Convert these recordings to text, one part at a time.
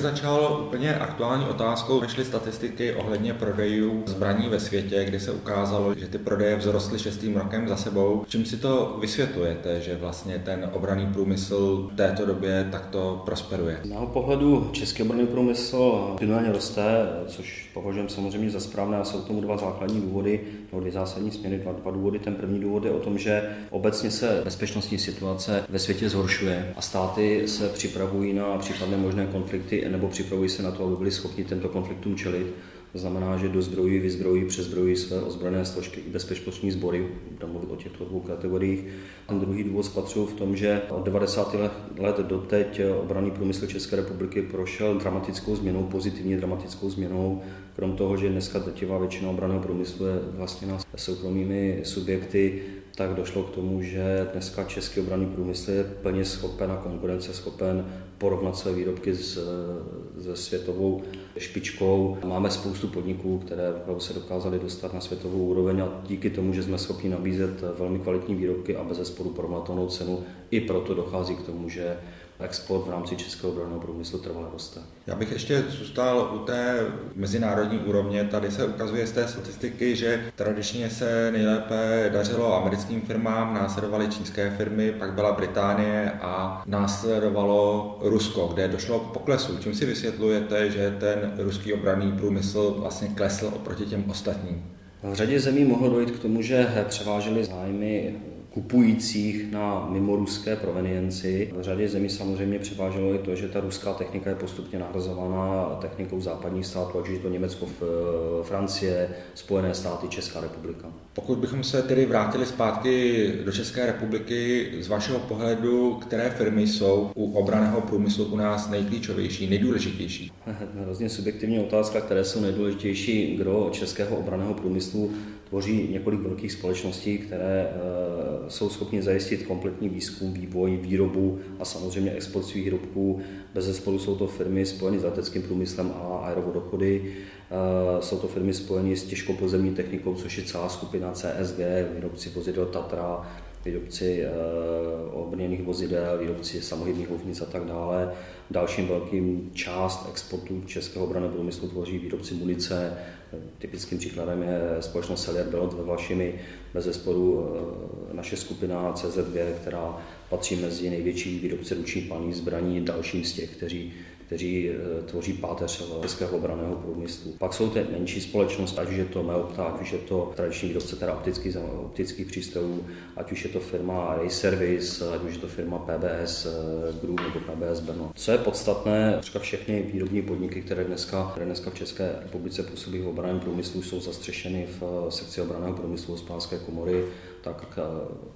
Bych začal úplně aktuální otázkou. Vyšly statistiky ohledně prodejů zbraní ve světě, kdy se ukázalo, že ty prodeje vzrostly šestým rokem za sebou. Čím si to vysvětlujete, že vlastně ten obraný průmysl v této době takto prosperuje? Z mého pohledu český obranný průmysl finálně roste, což považujeme samozřejmě za správné a jsou tomu dva základní důvody, nebo dvě zásadní směry, dva, dva důvody. Ten první důvod je o tom, že obecně se bezpečnostní situace ve světě zhoršuje a státy se připravují na případné možné konflikty nebo připravují se na to, aby byli schopni tento konfliktům čelit. To znamená, že dozbrojují, vyzbrojují, přezbrojují své ozbrojené složky i bezpečnostní sbory, budeme mluvit o těchto dvou kategoriích. Ten druhý důvod spatřuju v tom, že od 90. let doteď obranný průmysl České republiky prošel dramatickou změnou, pozitivně dramatickou změnou. Krom toho, že dneska drtivá většina obraného průmyslu je vlastně soukromými subjekty, tak došlo k tomu, že dneska český obranný průmysl je plně schopen a konkurenceschopen porovnat své výrobky s, se světovou špičkou. Máme spoustu podniků, které se dokázaly dostat na světovou úroveň a díky tomu, že jsme schopni nabízet velmi kvalitní výrobky a bez sporu porovnatelnou cenu, i proto dochází k tomu, že export v rámci českého obranného průmyslu trvale roste. Já bych ještě zůstal u té mezinárodní úrovně. Tady se ukazuje z té statistiky, že tradičně se nejlépe dařilo americkým firmám, následovaly čínské firmy, pak byla Británie a následovalo Rusko, kde došlo k poklesu. Čím si vysvětlujete, že ten ruský obranný průmysl vlastně klesl oproti těm ostatním? V řadě zemí mohlo dojít k tomu, že převážely zájmy kupujících na mimoruské provenienci. V řadě zemí samozřejmě převáželo i to, že ta ruská technika je postupně nahrazována technikou západních států, ať už je to Německo, Francie, Spojené státy, Česká republika. Pokud bychom se tedy vrátili zpátky do České republiky, z vašeho pohledu, které firmy jsou u obraného průmyslu u nás nejklíčovější, nejdůležitější? Hrozně subjektivní otázka, které jsou nejdůležitější, kdo českého obraného průmyslu tvoří několik velkých společností, které eh, jsou schopni zajistit kompletní výzkum, vývoj, výrobu a samozřejmě export svých výrobků. Bez zesporu jsou to firmy spojené s leteckým průmyslem a aerovodochody. Eh, jsou to firmy spojené s těžkou pozemní technikou, což je celá skupina CSG, výrobci vozidel Tatra, výrobci e, obrněných vozidel, výrobci samohybných louvnic a tak dále. Dalším velkým část exportu českého obraného průmyslu tvoří výrobci munice. Typickým příkladem je společnost Selier Belot ve Vlašimi, bez zesporu e, naše skupina CZ2, která patří mezi největší výrobce ruční paní zbraní, dalším z těch, kteří kteří eh, tvoří páteř českého obraného průmyslu. Pak jsou ty menší společnosti, ať už je to Meopta, ať už je to tradiční výrobce teda optických, optických přístrojů, ať už je to firma Ray Service, ať už je to firma PBS eh, Group nebo PBS Brno. Co je podstatné, třeba všechny výrobní podniky, které dneska, které dneska v České republice působí v obraném průmyslu, jsou zastřešeny v eh, sekci obraného průmyslu hospodářské komory, tak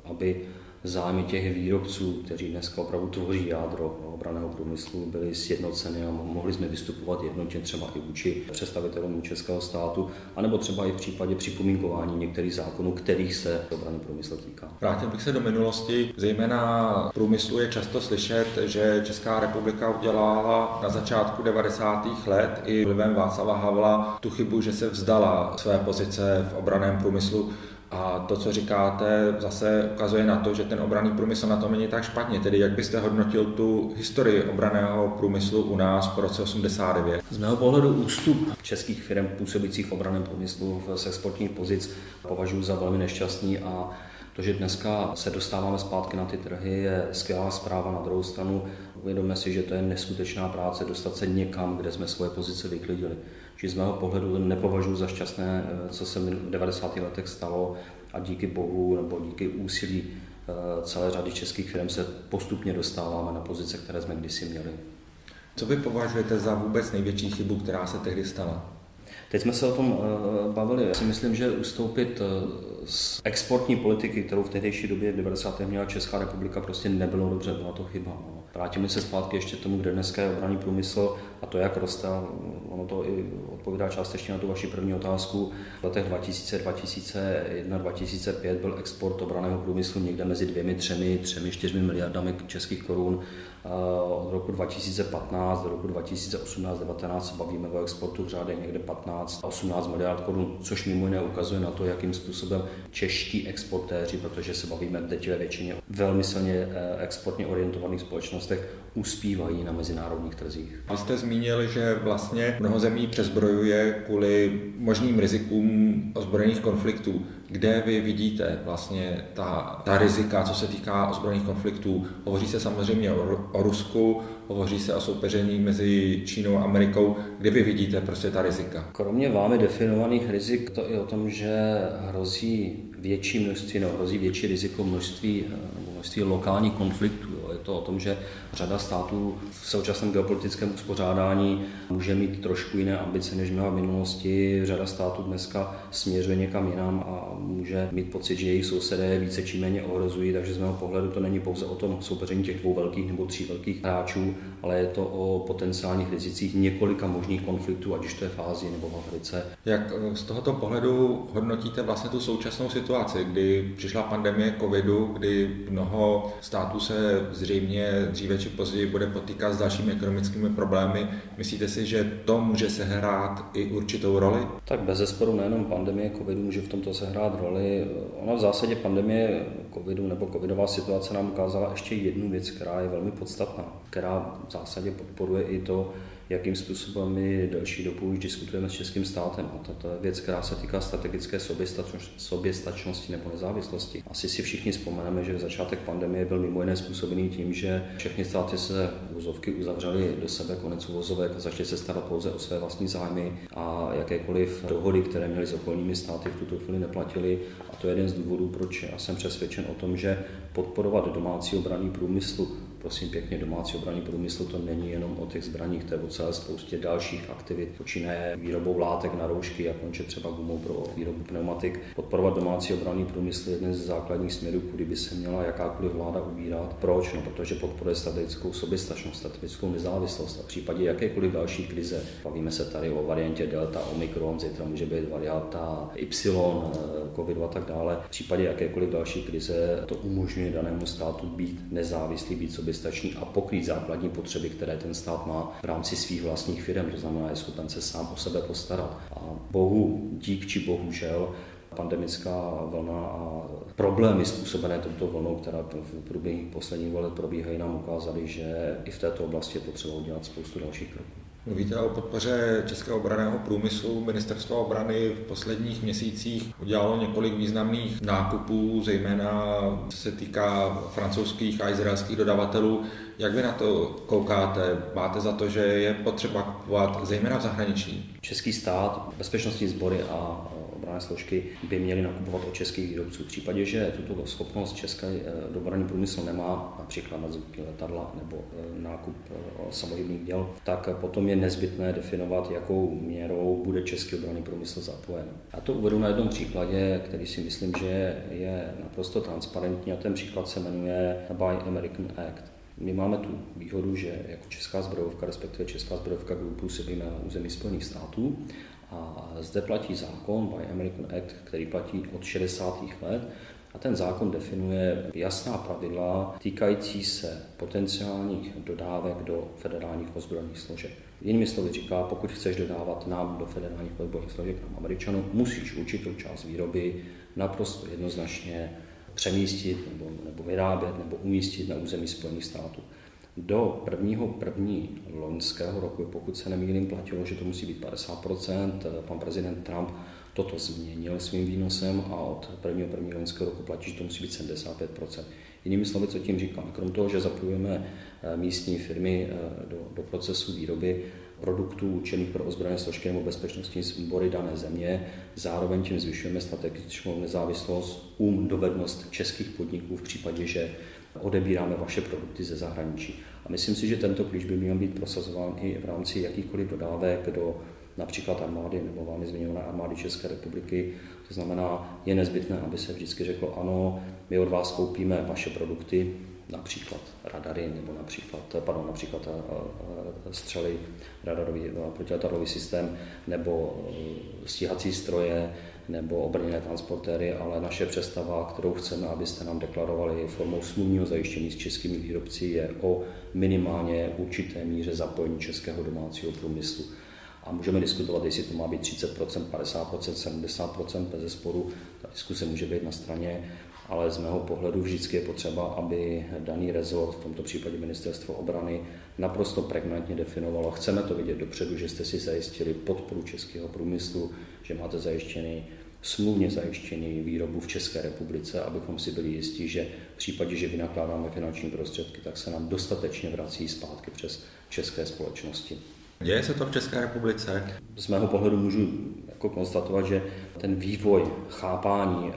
aby zájmy těch výrobců, kteří dneska opravdu tvoří jádro obraného průmyslu, byly sjednoceny a mohli jsme vystupovat jednotně třeba i vůči představitelům českého státu, anebo třeba i v případě připomínkování některých zákonů, kterých se obraný průmysl týká. Vrátil bych se do minulosti. Zejména průmyslu je často slyšet, že Česká republika udělala na začátku 90. let i vlivem Václava Havla tu chybu, že se vzdala své pozice v obraném průmyslu a to, co říkáte, zase ukazuje na to, že ten obranný průmysl na tom není tak špatně. Tedy jak byste hodnotil tu historii obraného průmyslu u nás po roce 89? Z mého pohledu ústup českých firm působících v obraném průmyslu z exportních pozic považuji za velmi nešťastný a to, že dneska se dostáváme zpátky na ty trhy, je skvělá zpráva. Na druhou stranu uvědomme si, že to je neskutečná práce dostat se někam, kde jsme svoje pozice vyklidili. Čiže z mého pohledu nepovažuji za šťastné, eh, co se v 90. letech stalo a díky bohu nebo díky úsilí eh, celé řady českých firm se postupně dostáváme na pozice, které jsme kdysi měli. Co vy považujete za vůbec největší chybu, která se tehdy stala? Teď jsme se o tom eh, bavili. Já si myslím, že ustoupit z exportní politiky, kterou v tehdejší době v 90. měla Česká republika, prostě nebylo dobře, byla to chyba. No. Vrátíme se zpátky ještě tomu, kde dneska je obranný průmysl a to, jak roste, ono to i odpovídá částečně na tu vaši první otázku. V letech 2000, 2001, 2005 byl export obraného průmyslu někde mezi dvěmi, třemi, třemi, čtyřmi miliardami českých korun od roku 2015 do roku 2018-2019 se bavíme o exportu v řádech někde 15-18 miliard korun, což mimo jiné ukazuje na to, jakým způsobem čeští exportéři, protože se bavíme teď ve většině velmi silně eh, exportně orientovaných společnostech, uspívají na mezinárodních trzích. Jste že vlastně mnoho zemí přezbrojuje kvůli možným rizikům ozbrojených konfliktů. Kde vy vidíte vlastně ta, ta rizika, co se týká ozbrojených konfliktů? Hovoří se samozřejmě o, o Rusku, hovoří se o soupeření mezi Čínou a Amerikou. Kde vy vidíte prostě ta rizika? Kromě vámi definovaných rizik, to i o tom, že hrozí větší množství, no, hrozí větší riziko množství, množství lokálních konfliktů to o tom, že řada států v současném geopolitickém uspořádání může mít trošku jiné ambice, než měla v minulosti. Řada států dneska směřuje někam jinam a může mít pocit, že jejich sousedé více či méně ohrozují, takže z mého pohledu to není pouze o tom soupeření těch dvou velkých nebo tří velkých hráčů, ale je to o potenciálních rizicích několika možných konfliktů, ať už to je v Ázii nebo v Africe. Jak eh, z tohoto pohledu hodnotíte vlastně tu současnou situaci, kdy přišla pandemie covidu, kdy mnoho států se zřejmě dříve či později bude potýkat s dalšími ekonomickými problémy. Myslíte si, že to může sehrát i určitou roli? Tak bez zesporu nejenom pandemie covidu může v tomto sehrát roli. Ona v zásadě pandemie covidu nebo covidová situace nám ukázala ještě jednu věc, která je velmi podstatná, která v zásadě podporuje i to, jakým způsobem my delší dobu už diskutujeme s českým státem. A to je věc, která se týká strategické soběstačnosti nebo nezávislosti. Asi si všichni vzpomeneme, že začátek pandemie byl mimo jiné způsobený tím, že všechny státy se vozovky uzavřely do sebe konec vozovek a začaly se starat pouze o své vlastní zájmy a jakékoliv dohody, které měly s okolními státy v tuto chvíli neplatily. A to je jeden z důvodů, proč já jsem přesvědčen o tom, že podporovat domácí obranný průmysl prosím pěkně, domácí obranný průmysl to není jenom o těch zbraních, to je o celé spoustě dalších aktivit. Počínaje výrobou látek na roušky a konče třeba gumou pro výrobu pneumatik. Podporovat domácí obranný průmysl je jeden z základních směrů, kudy by se měla jakákoliv vláda ubírat. Proč? No, protože podporuje strategickou soběstačnost, strategickou nezávislost a v případě jakékoliv další krize, bavíme se tady o variantě Delta, Omikron, zítra může být varianta Y, COVID a tak dále. V případě jakékoliv další krize to umožňuje danému státu být nezávislý, být sobě soběstačný a pokrýt základní potřeby, které ten stát má v rámci svých vlastních firm, to znamená, je schopen se sám o sebe postarat. A bohu dík či bohužel pandemická vlna a problémy způsobené touto vlnou, která v průběhu posledních let probíhají, nám ukázaly, že i v této oblasti je potřeba udělat spoustu dalších kroků. Mluvíte o podpoře českého obraného průmyslu. Ministerstvo obrany v posledních měsících udělalo několik významných nákupů, zejména co se týká francouzských a izraelských dodavatelů. Jak vy na to koukáte? Máte za to, že je potřeba kupovat zejména v zahraničí? Český stát, bezpečnostní sbory a obrané složky by měly nakupovat od českých výrobců. V případě, že tuto schopnost české eh, dobraný průmysl nemá, například na letadla nebo eh, nákup eh, samohybných děl, tak potom je nezbytné definovat, jakou měrou bude český obranný průmysl zapojen. Já to uvedu na jednom příkladě, který si myslím, že je naprosto transparentní a ten příklad se jmenuje Buy American Act. My máme tu výhodu, že jako česká zbrojovka, respektive česká zbrojovka působí na území Spojených států a zde platí zákon Buy American Act, který platí od 60. let a ten zákon definuje jasná pravidla týkající se potenciálních dodávek do federálních ozbrojených složek. Jinými slovy říká, pokud chceš dodávat nám do federálních ozbrojených složek, nám Američanů, musíš určitou část výroby naprosto jednoznačně přemístit nebo, nebo vyrábět nebo umístit na území Spojených států. Do prvního první loňského roku, pokud se nemýlím, platilo, že to musí být 50%. Pan prezident Trump toto změnil svým výnosem a od prvního prvního loňského roku platí, že to musí být 75%. Jinými slovy, co tím říkám? Krom toho, že zapojujeme eh, místní firmy eh, do, do procesu výroby produktů určených pro ozbrojené složky nebo bezpečnostní sbory dané země, zároveň tím zvyšujeme strategickou nezávislost, um, dovednost českých podniků v případě, že odebíráme vaše produkty ze zahraničí. A myslím si, že tento klíč by měl být prosazován i v rámci jakýchkoliv dodávek do například armády nebo vámi zmiňované armády České republiky. To znamená, je nezbytné, aby se vždycky řeklo, ano, my od vás koupíme vaše produkty, například radary nebo například, pardon, například střely, radarový protiletadlový systém nebo stíhací stroje nebo obrněné transportéry, ale naše představa, kterou chceme, abyste nám deklarovali formou smluvního zajištění s českými výrobci, je o minimálně určité míře zapojení českého domácího průmyslu. A můžeme diskutovat, jestli to má být 30%, 50%, 70%, bez zesporu. Ta diskuse může být na straně, ale z mého pohledu vždycky je potřeba, aby daný rezort, v tomto případě ministerstvo obrany, naprosto pregnantně definovalo. Chceme to vidět dopředu, že jste si zajistili podporu českého průmyslu, že máte zajištěný smluvně zajištěný výrobu v České republice, abychom si byli jistí, že v případě, že vynakládáme finanční prostředky, tak se nám dostatečně vrací zpátky přes české společnosti. Děje se to v České republice? Z mého pohledu můžu jako konstatovat, že ten vývoj chápání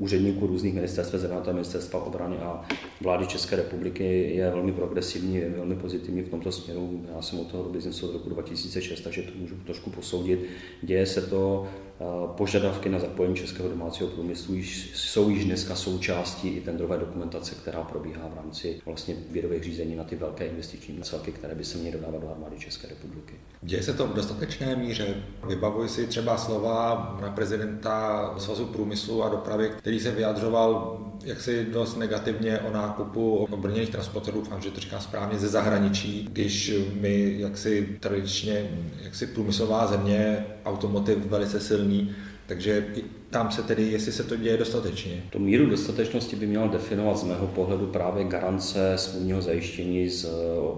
úředníků různých ministerstv, zejména ministerstva obrany a vlády České republiky je velmi progresivní, je velmi pozitivní v tomto směru. Já jsem od toho biznesu od roku 2006, takže to můžu trošku posoudit. Děje se to, eh, požadavky na zapojení českého domácího průmyslu jsou již dneska součástí i tendrové dokumentace, která probíhá v rámci vlastně výrových řízení na ty velké investiční celky, které by se měly dodávat do armády České republiky. Děje se to v dostatečné míře. Vybavuji si třeba slova na prezidenta Svazu průmyslu a dopravy, který se vyjadřoval jaksi dost negativně o nákupu obrněných transporterů, doufám, že to říká správně, ze zahraničí, když my jaksi tradičně, jaksi průmyslová země, automotiv velice silný, takže tam se tedy, jestli se to děje dostatečně. Tu míru dostatečnosti by měla definovat z mého pohledu právě garance smluvního zajištění s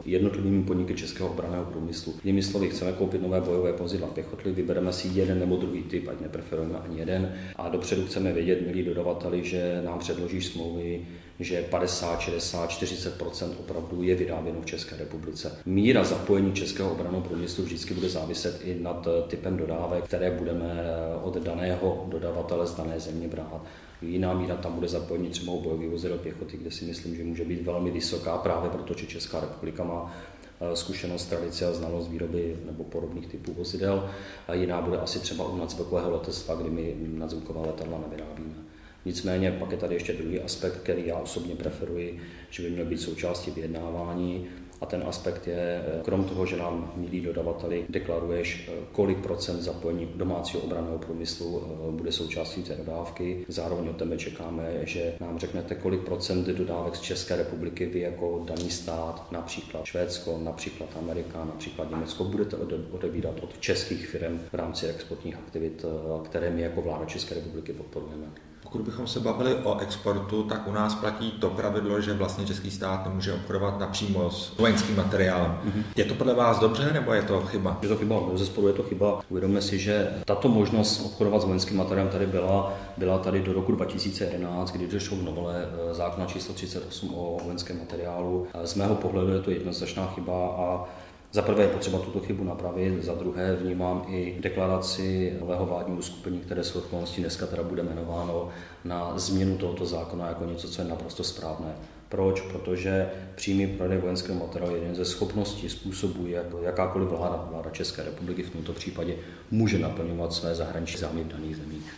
jednotlivými podniky českého obraného průmyslu. Jinými slovy, chceme koupit nové bojové vozidla pěchotly, vybereme si jeden nebo druhý typ, ať nepreferujeme ani jeden. A dopředu chceme vědět, milí dodavateli, že nám předloží smlouvy, že 50, 60, 40 opravdu je vyráběno v České republice. Míra zapojení českého obraného průmyslu vždycky bude záviset i nad typem dodávek, které budeme od daného dodavatele z dané země brát. Jiná míra tam bude zapojení třeba u bojových vozidel pěchoty, kde si myslím, že může být velmi vysoká právě protože Česká republika má eh, zkušenost, tradice a znalost výroby nebo podobných typů vozidel. A jiná bude asi třeba u nadzvukového letectva, kdy my nadzvuková letadla nevyrábíme. Nicméně pak je tady ještě druhý aspekt, který já osobně preferuji, že by měl být součástí vyjednávání. A ten aspekt je, krom toho, že nám, milí dodavateli, deklaruješ, kolik procent zapojení domácího obraného průmyslu eh, bude součástí té dodávky. Zároveň od tebe čekáme, že nám řeknete, kolik procent dodávek z České republiky vy jako daný stát, například Švédsko, například Amerika, například Německo, budete odebírat od českých firm v rámci exportních aktivit, eh, které my jako vláda České republiky podporujeme. Pokud bychom se bavili o exportu, tak u nás platí to pravidlo, že vlastně český stát nemůže obchodovat napřímo s vojenským materiálem. Mm-hmm. Je to podle vás dobře nebo je to chyba? Je to chyba, ze sporu je to chyba. Uvědomme si, že tato možnost obchodovat s vojenským materiálem tady byla, byla tady do roku 2011, kdy došlo k novele eh, zákona číslo 38 o vojenském materiálu. Z mého pohledu je to jednoznačná chyba a za prvé je potřeba tuto chybu napravit, za druhé vnímám i deklaraci nového vládního skupiny, které jsou okolností dneska teda bude jmenováno na změnu tohoto zákona jako něco, co je naprosto správné. Proč? Protože přímý prodej vojenského materiálu je jeden ze schopností, způsobů, jak jakákoliv vláda, vláda České republiky v tomto případě může naplňovat své zahraniční záměry v daných zemích.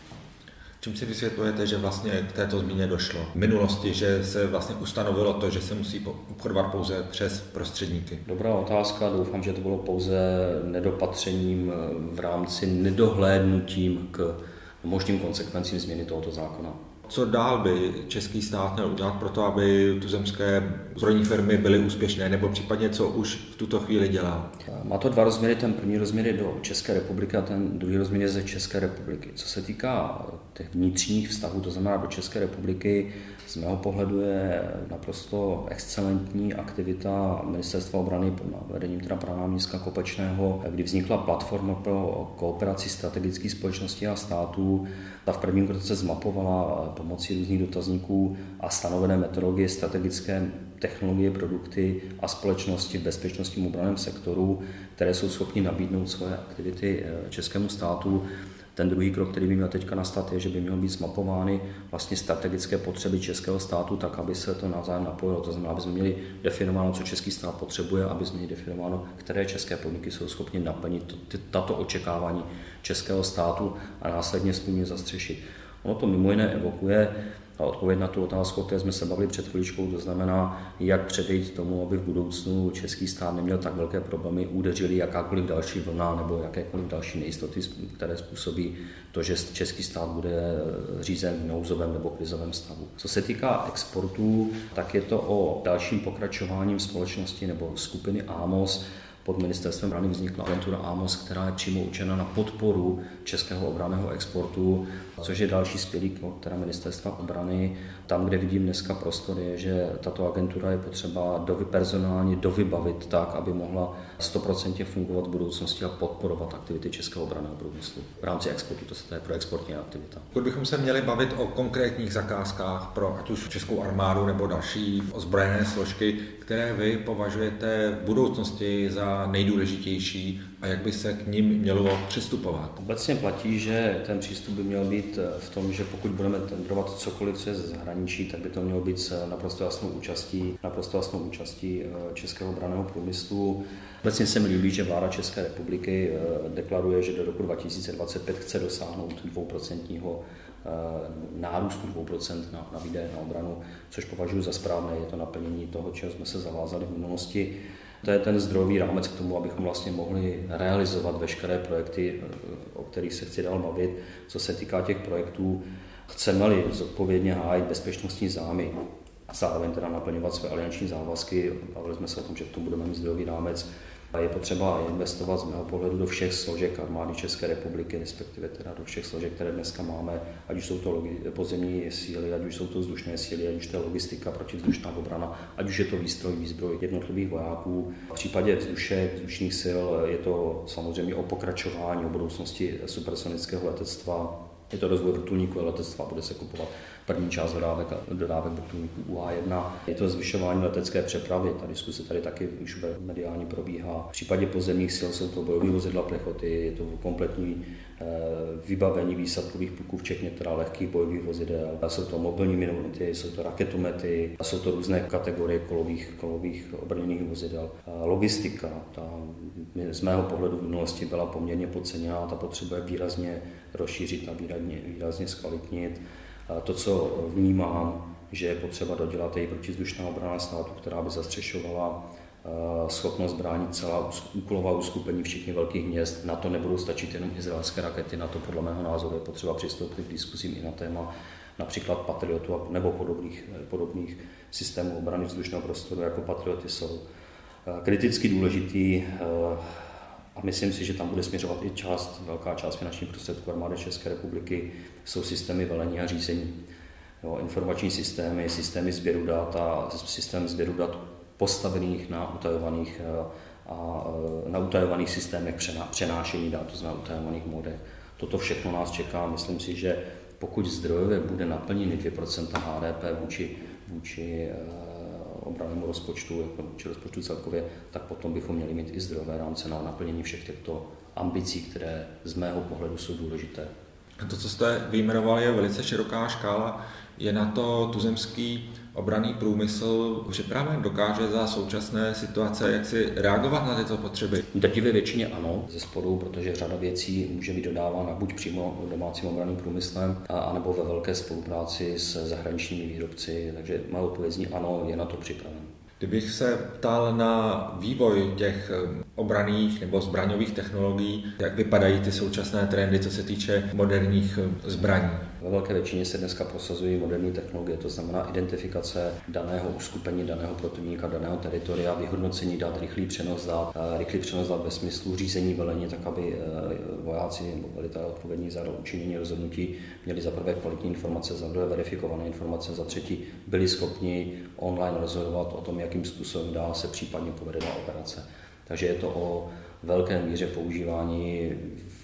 Čím si vysvětlujete, že vlastně k této změně došlo? V minulosti, že se vlastně ustanovilo to, že se musí obchodovat pouze přes prostředníky? Dobrá otázka, doufám, že to bylo pouze nedopatřením v rámci nedohlédnutím k možným konsekvencím změny tohoto zákona. Co dál by český stát měl udělat pro to, aby tuzemské zbrojní firmy byly úspěšné, nebo případně co už v tuto chvíli dělá? Má to dva rozměry. Ten první rozměr je do České republiky a ten druhý rozměr je ze České republiky. Co se týká těch vnitřních vztahů, to znamená do České republiky, z mého pohledu je naprosto excelentní aktivita Ministerstva obrany pod vedením teda pana náměstka Kopečného, kdy vznikla platforma pro kooperaci strategických společností a států. Ta v prvním roce zmapovala pomocí různých dotazníků a stanovené metodologie strategické technologie, produkty a společnosti v bezpečnostním obraném sektoru, které jsou schopni nabídnout svoje aktivity eh, českému státu. Ten druhý krok, který by měl teďka nastat, je, že by měly být zmapovány vlastně strategické potřeby českého státu, tak aby se to navzájem napojilo. To znamená, aby jsme měli definováno, co český stát potřebuje, aby jsme měli definováno, které české podniky jsou schopni naplnit tato očekávání českého státu a následně s nimi zastřešit. Ono to mimo jiné evokuje A odpověď na tu otázku, o které jsme se bavili před chvíličkou, to znamená, jak předejít tomu, aby v budoucnu český stát neměl tak velké problémy, udeřili jakákoliv další vlna nebo jakékoliv další nejistoty, které způsobí to, že český stát bude řízen v nouzovém nebo krizovém stavu. Co se týká exportů, tak je to o dalším pokračováním společnosti nebo skupiny AMOS, pod ministerstvem obrany vznikla agentura AMOS, která je přímo určena na podporu českého obraného exportu, což je další skvělý krok ministerstva obrany. Tam, kde vidím dneska prostor, je, že tato agentura je potřeba dovy, personálně dovybavit tak, aby mohla 100% fungovat v budoucnosti a podporovat aktivity českého obraného průmyslu. V rámci exportu to se to je pro exportní aktivita. Pokud bychom se měli bavit o konkrétních zakázkách pro ať už českou armádu nebo další ozbrojené složky, které vy považujete v budoucnosti za nejdůležitější a jak by se k ním mělo přistupovat? Obecně platí, že ten přístup by měl být v tom, že pokud budeme tendrovat cokoliv, co je ze zahraničí, tak by to mělo být s naprosto jasnou účastí, naprosto jasnou účastí eh, českého obraného průmyslu. Obecně se mi líbí, že vláda České republiky eh, deklaruje, že do roku 2025 chce dosáhnout 2% eh, nárůstu 2% na, na výdaje na obranu, což považuji za správné. Je to naplnění toho, čeho jsme se zavázali v minulosti. To je ten zdrojový rámec k tomu, abychom vlastně mohli realizovat veškeré projekty, o kterých se chci dál bavit. Co se týká těch projektů, chceme-li zodpovědně hájit bezpečnostní zámy, zároveň teda naplňovat své alianční závazky, bavili jsme se o tom, že v tom budeme mít zdrojový rámec, je potřeba investovat z mého pohledu do všech složek armády České republiky, respektive teda do všech složek, které dneska máme, ať už jsou to pozemní síly, ať už jsou to vzdušné síly, ať už to je logistika, protivzdušná obrana, ať už je to výstroj, výzbroj jednotlivých vojáků. V případě vzdušek, vzdušných sil je to samozřejmě o pokračování, o budoucnosti supersonického letectva, je to rozvoj vrtulníků a letectva, bude se kupovat první část dodávek, dodávek vrtulníků UH-1. Je to zvyšování letecké přepravy, ta diskuse tady taky už mediálně probíhá. V případě pozemních sil jsou to bojové vozidla plechoty, je to kompletní eh, vybavení výsadkových pluků, včetně teda lehkých bojových vozidel. Jsou to mobilní minomety, jsou to raketomety, jsou to různé kategorie kolových, kolových obrněných vozidel. Logistika, ta z mého pohledu v minulosti byla poměrně podceněná, ta potřebuje výrazně rozšířit a výrazně, výrazně zkvalitnit. To, co vnímám, že je potřeba dodělat její protizdušná obrana státu, která by zastřešovala schopnost bránit celá úkolová uskupení, včetně velkých měst. Na to nebudou stačit jenom izraelské rakety, na to podle mého názoru je potřeba přistoupit k diskusím i na téma například Patriotu nebo podobných, podobných systémů obrany vzdušného prostoru, jako Patrioty jsou. Kriticky důležitý a myslím si, že tam bude směřovat i část, velká část finančních prostředků armády České republiky, jsou systémy velení a řízení. Jo, informační systémy, systémy sběru dat a systém sběru dat postavených na utajovaných eh, a eh, na utajovaných systémech přenášení dat, to znamená utajovaných modech. Toto všechno nás čeká. Myslím si, že pokud zdrojové bude naplněny 2% HDP vůči, vůči eh, obranému rozpočtu, jako či rozpočtu celkově, tak potom bychom měli mít i zdrojové rámce na naplnění všech těchto ambicí, které z mého pohledu jsou důležité. To, co jste vyjmenovali, je velice široká škála. Je na to tuzemský obraný průmysl připraven, dokáže za současné situace jak si reagovat na tyto potřeby? Drtivé většině ano, ze spodu, protože řada věcí může být dodávána buď přímo domácím obraným průmyslem, anebo ve velké spolupráci s zahraničními výrobci, takže má odpověď ano, je na to připraven. Kdybych se ptal na vývoj těch obraných nebo zbraňových technologií, jak vypadají ty současné trendy, co se týče moderních um, zbraní? Ve velké většině se dneska prosazují moderní technologie, to znamená identifikace daného uskupení, daného protivníka, daného teritoria, vyhodnocení dat, rychlý přenos dat, rychlý přenos dat ve smyslu řízení velení, tak aby eh, vojáci nebo velitelé odpovědní za učinění rozhodnutí měli za prvé kvalitní informace, za druhé verifikované informace, za třetí byli schopni online rozhodovat o tom, jakým způsobem dá se případně povedená operace. Takže je to o velké míře používání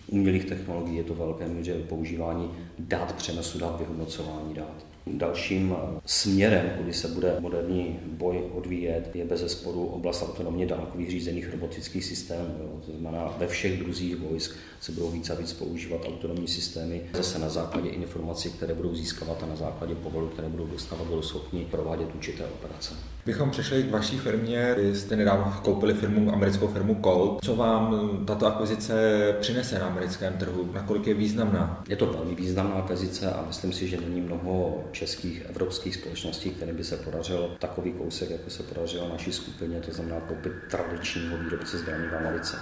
umělých technologií, je to velké míře používání dat, přenosu dat, vyhodnocování dat. Dalším směrem, kudy se bude moderní boj odvíjet, je bez zesporu oblast autonomně dálkových řízených robotických systémů. To znamená, ve všech druzích vojsk se budou více a víc používat autonomní systémy, zase na základě informací, které budou získávat a na základě povolů, které budou dostávat, budou schopni provádět určité operace. Bychom přešli k vaší firmě. Vy jste nedávno koupili firmu, americkou firmu Colt. Co vám tato akvizice přinese na americkém trhu? Nakolik je významná? Je to velmi významná akvizice a myslím si, že není mnoho českých evropských společností, které by se podařilo takový kousek, jako se podařilo naší skupině, to znamená koupit tradičního výrobce zbraní v Americe.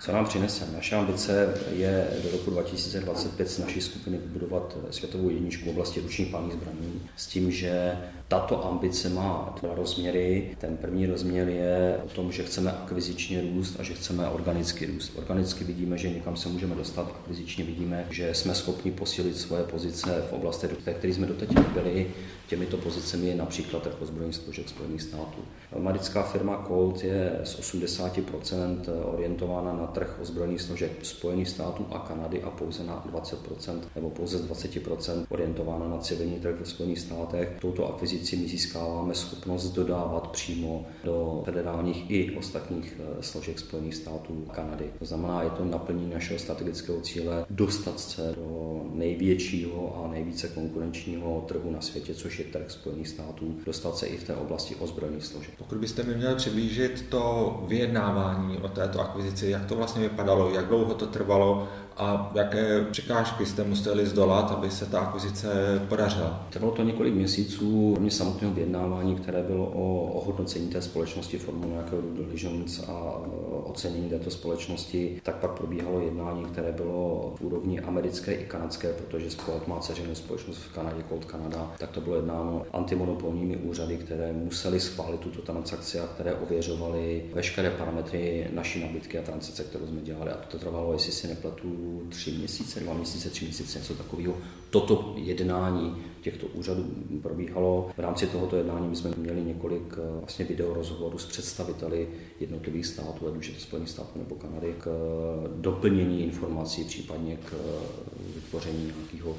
Co nám přinese? Naše ambice je do roku 2025 s naší skupiny vybudovat světovou jedničku v oblasti ručních pálných zbraní s tím, že tato ambice má dva rozměry. Ten první rozměr je o tom, že chceme akvizičně růst a že chceme organicky růst. Organicky vidíme, že někam se můžeme dostat, akvizičně vidíme, že jsme schopni posílit svoje pozice v oblasti, kterých jsme doteď nebyli. Těmito pozicemi je například trh ozbrojených složek Spojených států. Americká firma Colt je z 80% orientována na trh ozbrojených složek Spojených států a Kanady a pouze na 20% nebo pouze z 20% orientována na civilní trh ve Spojených státech. Touto akvizici my získáváme schopnost dodávat přímo do federálních i ostatních eh, složek Spojených států a Kanady. To znamená, je to naplnění našeho strategického cíle dostat se do největšího a nejvíce konkurenčního trhu na světě, což je trh Spojených států, dostat se i v té oblasti ozbrojených složek. Pokud byste mi měli přiblížit to vyjednávání o této akvizici, jak to vlastně vypadalo, jak dlouho to trvalo a jaké překážky jste museli zdolat, aby se ta akvizice podařila? Trvalo to několik měsíců, kromě samotného vyjednávání, které bylo o ohodnocení té společnosti formou nějakého diligence a ocenění této společnosti, tak pak probíhalo jednání, které bylo v úrovni americké i kanadské, protože Sport má ceřenou společnost v Kanadě, Colt Canada, tak to bylo jednáno antimonopolními úřady, které museli schválit tuto transakci a které ověřovaly veškeré parametry naší nabídky a transakce, kterou jsme dělali. A to trvalo, jestli si nepletu, tři měsíce, dva měsíce, tři měsíce, něco takového. Toto jednání těchto úřadů probíhalo. V rámci tohoto jednání my jsme měli několik eh, vlastně video rozhovorů s představiteli jednotlivých států, ať už je to Spojených států nebo Kanady, k eh, doplnění informací, případně k eh, vytvoření nějakého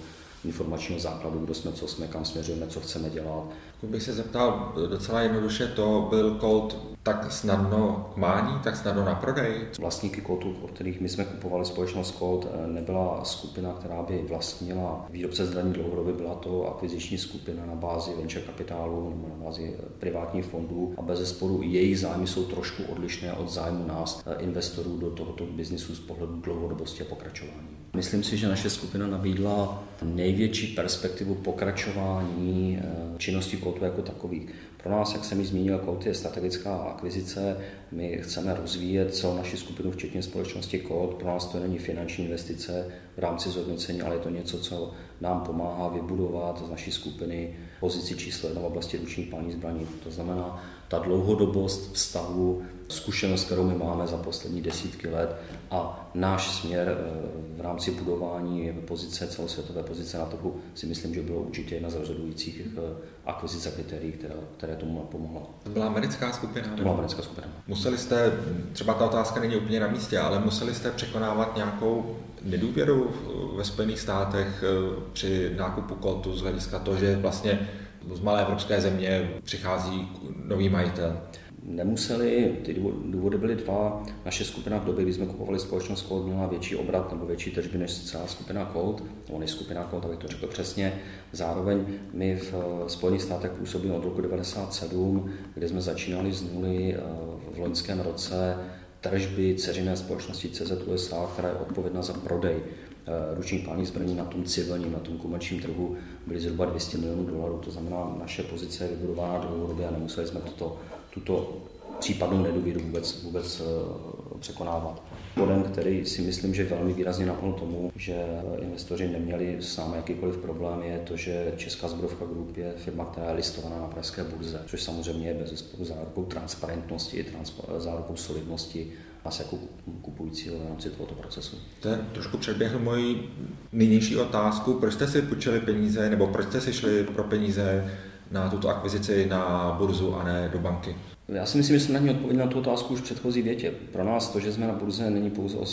informačního základu, kdo jsme, co jsme, kam směřujeme, co chceme dělat. Pokud bych se zeptal docela jednoduše, to byl Colt tak snadno k mání, tak snadno na prodej? Vlastníky Coltu, od kterých my jsme kupovali společnost Colt, nebyla skupina, která by vlastnila výrobce zbraní dlouhodobě, byla to akviziční skupina na bázi venture kapitálu nebo na bázi privátních fondů a bez zesporu jejich zájmy jsou trošku odlišné od zájmu nás, investorů do tohoto biznisu z pohledu dlouhodobosti a pokračování. Myslím si, že naše skupina nabídla největší perspektivu pokračování eh, činnosti Coltu jako takových. Pro nás, jak jsem ji zmínil, Colt je strategická akvizice. My chceme rozvíjet celou naši skupinu, včetně společnosti Colt. Pro nás to není finanční investice v rámci zhodnocení, ale je to něco, co nám pomáhá vybudovat z naší skupiny pozici číslo jedna v oblasti ručních pání zbraní. To znamená, ta dlouhodobost vztahu, zkušenost, kterou my máme za poslední desítky let a náš směr eh, v rámci budování pozice, celosvětové pozice na trhu si myslím, že bylo určitě jedna z rozhodujících eh, akvizic a kritérií, která, které tomu pomohla. To byla americká skupina? To byla americká skupina. Museli jste, třeba ta otázka není úplně na místě, ale museli jste překonávat nějakou nedůvěru ve Spojených státech eh, při nákupu Coltu z hlediska toho, že vlastně z malé evropské země přichází nový majitel? Nemuseli, ty důvody byly dva. Naše skupina v době, kdy jsme kupovali společnost Colt, měla větší obrat nebo větší tržby než celá skupina Colt, nebo než skupina Colt, abych to řekl přesně. Zároveň my v Spojených státech působíme od roku 1997, kdy jsme začínali z nuly eh, v loňském roce tržby ceřiné společnosti CZ USA, která je odpovědná za prodej ručních pálných zbraní na tom civilním, na tom komerčním trhu byly zhruba 200 milionů dolarů. To znamená, naše pozice je vybudována dlouhodobě a nemuseli jsme toto, tuto případnou nedůvěru vůbec, vůbec eh, překonávat. Bodem, který si myslím, že velmi výrazně napomohl tomu, že investoři neměli s námi jakýkoliv problém, je to, že Česká zbrojovka Group je firma, která je listovaná na pražské burze, což samozřejmě je bez zárukou transparentnosti, zárukou solidnosti nás jako kupující v rámci tohoto procesu. To je trošku předběhl moji nynější otázku, proč jste si půjčili peníze, nebo proč jste si šli pro peníze na tuto akvizici na burzu a ne do banky? Já si myslím, že jsem na ní odpověděl na tu otázku už v předchozí větě. Pro nás to, že jsme na burze, není pouze o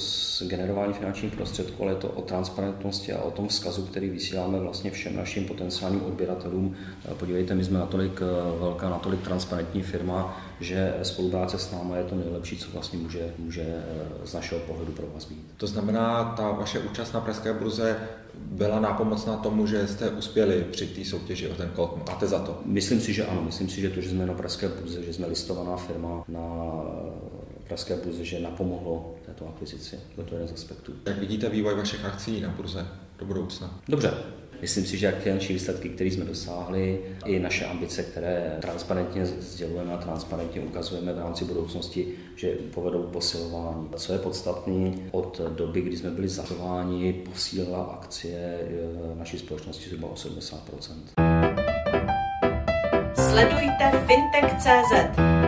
generování finančních prostředků, ale je to o transparentnosti a o tom vzkazu, který vysíláme vlastně všem našim potenciálním odběratelům. Podívejte, my jsme natolik eh, velká, natolik transparentní firma, že spolupráce s námi je to nejlepší, co vlastně může, může eh, z našeho pohledu pro vás být. To znamená, ta vaše účast na Pražské burze byla nápomocná tomu, že jste uspěli při té soutěži o ten kód. Máte za to? Myslím si, že ano. Myslím si, že to, že jsme na Pražské burze, že jsme listovaná firma na Pražské burze, že napomohlo této akvizici. To je jeden z aspektů. Jak vidíte vývoj vašich akcí na burze do budoucna? Dobře. Myslím si, že jak finanční výsledky, které jsme dosáhli, i naše ambice, které transparentně sdělujeme a transparentně ukazujeme v rámci budoucnosti, že povedou posilování. Co je podstatné, od doby, kdy jsme byli zachováni, posílila akcie eh, naší společnosti zhruba 80% Sledujte fintech.cz